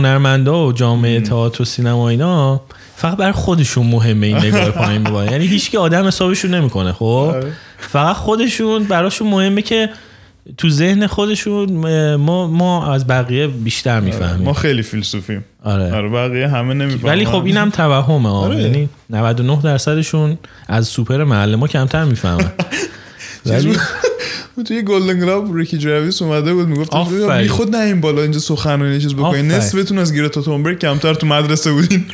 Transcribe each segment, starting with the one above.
هنرمندا و جامعه تئاتر و سینما اینا فقط برای خودشون مهمه این نگاه پایین بابا. یعنی هیچ آدم حسابشون نمی‌کنه خب؟ آره. فقط خودشون براشون مهمه که تو ذهن خودشون ما ما از بقیه بیشتر می‌فهمیم. ما خیلی فیلسوفیم. آره. آره بقیه همه نمی‌فهمن. ولی خب اینم توهمه آره. یعنی 99 درصدشون از سوپر محل ما کمتر می‌فهمن. ولی توی گلدن گلاب ریکی جراویس اومده بود می‌گفت. بی خود نه این بالا اینجا سخنرانی چیز بکنین. نصفتون از گرتا تونبرگ کمتر تو مدرسه بودین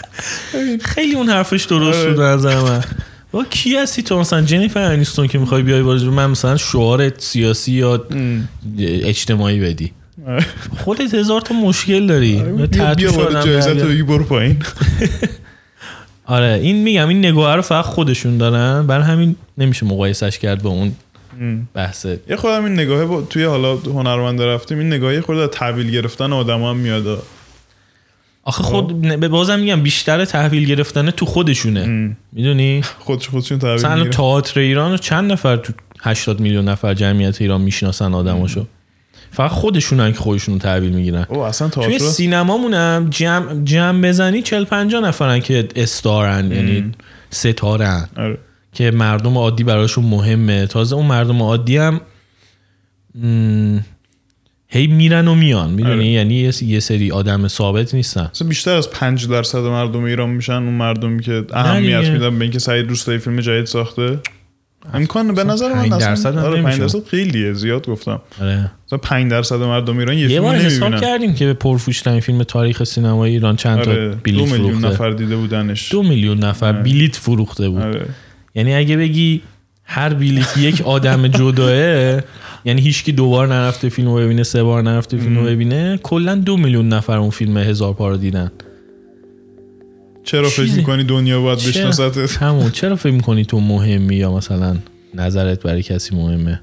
خیلی اون حرفش درست آره. بود نظر من. با کی هستی تو مثلا؟ جنیفر انیستون که می‌خوای بیای وارد من مثلا شعار سیاسی یا اجتماعی بدی. آره. خودت هزار تا مشکل داری. بیا تحت بیا بالا جایزت رو برو پایین. آره این میگم این نگاه رو فقط خودشون دارن. برای همین نمیشه مقایسش کرد با اون بحث یه خودم این نگاهه با توی حالا هنرمنده رفتیم این نگاهی خود از تحویل گرفتن آدم هم میاد. آخه خود به بازم میگم بیشتر تحویل گرفتن تو خودشونه. می‌دونی؟ خودش خودشون تحویل مثلا تئاتر ایران رو چند نفر تو 80 میلیون نفر جمعیت ایران می‌شناسن آدماشو؟ فقط خودشونن که خودشون رو تحویل می‌گیرن. او اصلا توی سینمامونم جمع, جمع بزنی 40 50 نفرن که استارن یعنی ستارن. آره. که مردم عادی براشون مهمه. تازه اون مردم عادی هم م، هی میرن و میان. می‌دونی؟ آره. یعنی یه- سری آدم ثابت نیستن. بیشتر از 5 درصد مردم ایران میشن اون مردمی که اهمیت. میدن به اینکه سعید روستایی فیلم جدید ساخته. امکان به نظر من پنج درصد آره 5 نمیشه. درصد خیلیه زیاد گفتم. آره. مثلا 5 درصد مردم ایران یه, یه فیلم بار حساب کردیم که به پرفروشترین فیلم تاریخ سینمای ایران چند آره تا دو بلیت میلیون فروخته. نفر دیده بودنش. دو میلیون نفر آره. بلیت فروخته بود. آره. یعنی اگه بگی هر بلیت یک آدم جداه یعنی هیچکی دو بار نرفته فیلم رو ببینه سه بار نرفته فیلم رو ببینه کلا دو میلیون نفر اون فیلم هزار پا رو دیدن. چرا فکر می‌کنی دنیا باید؟ بشناستت همون. چرا فکر می‌کنی تو مهمی یا مثلا نظرت برای کسی مهمه؟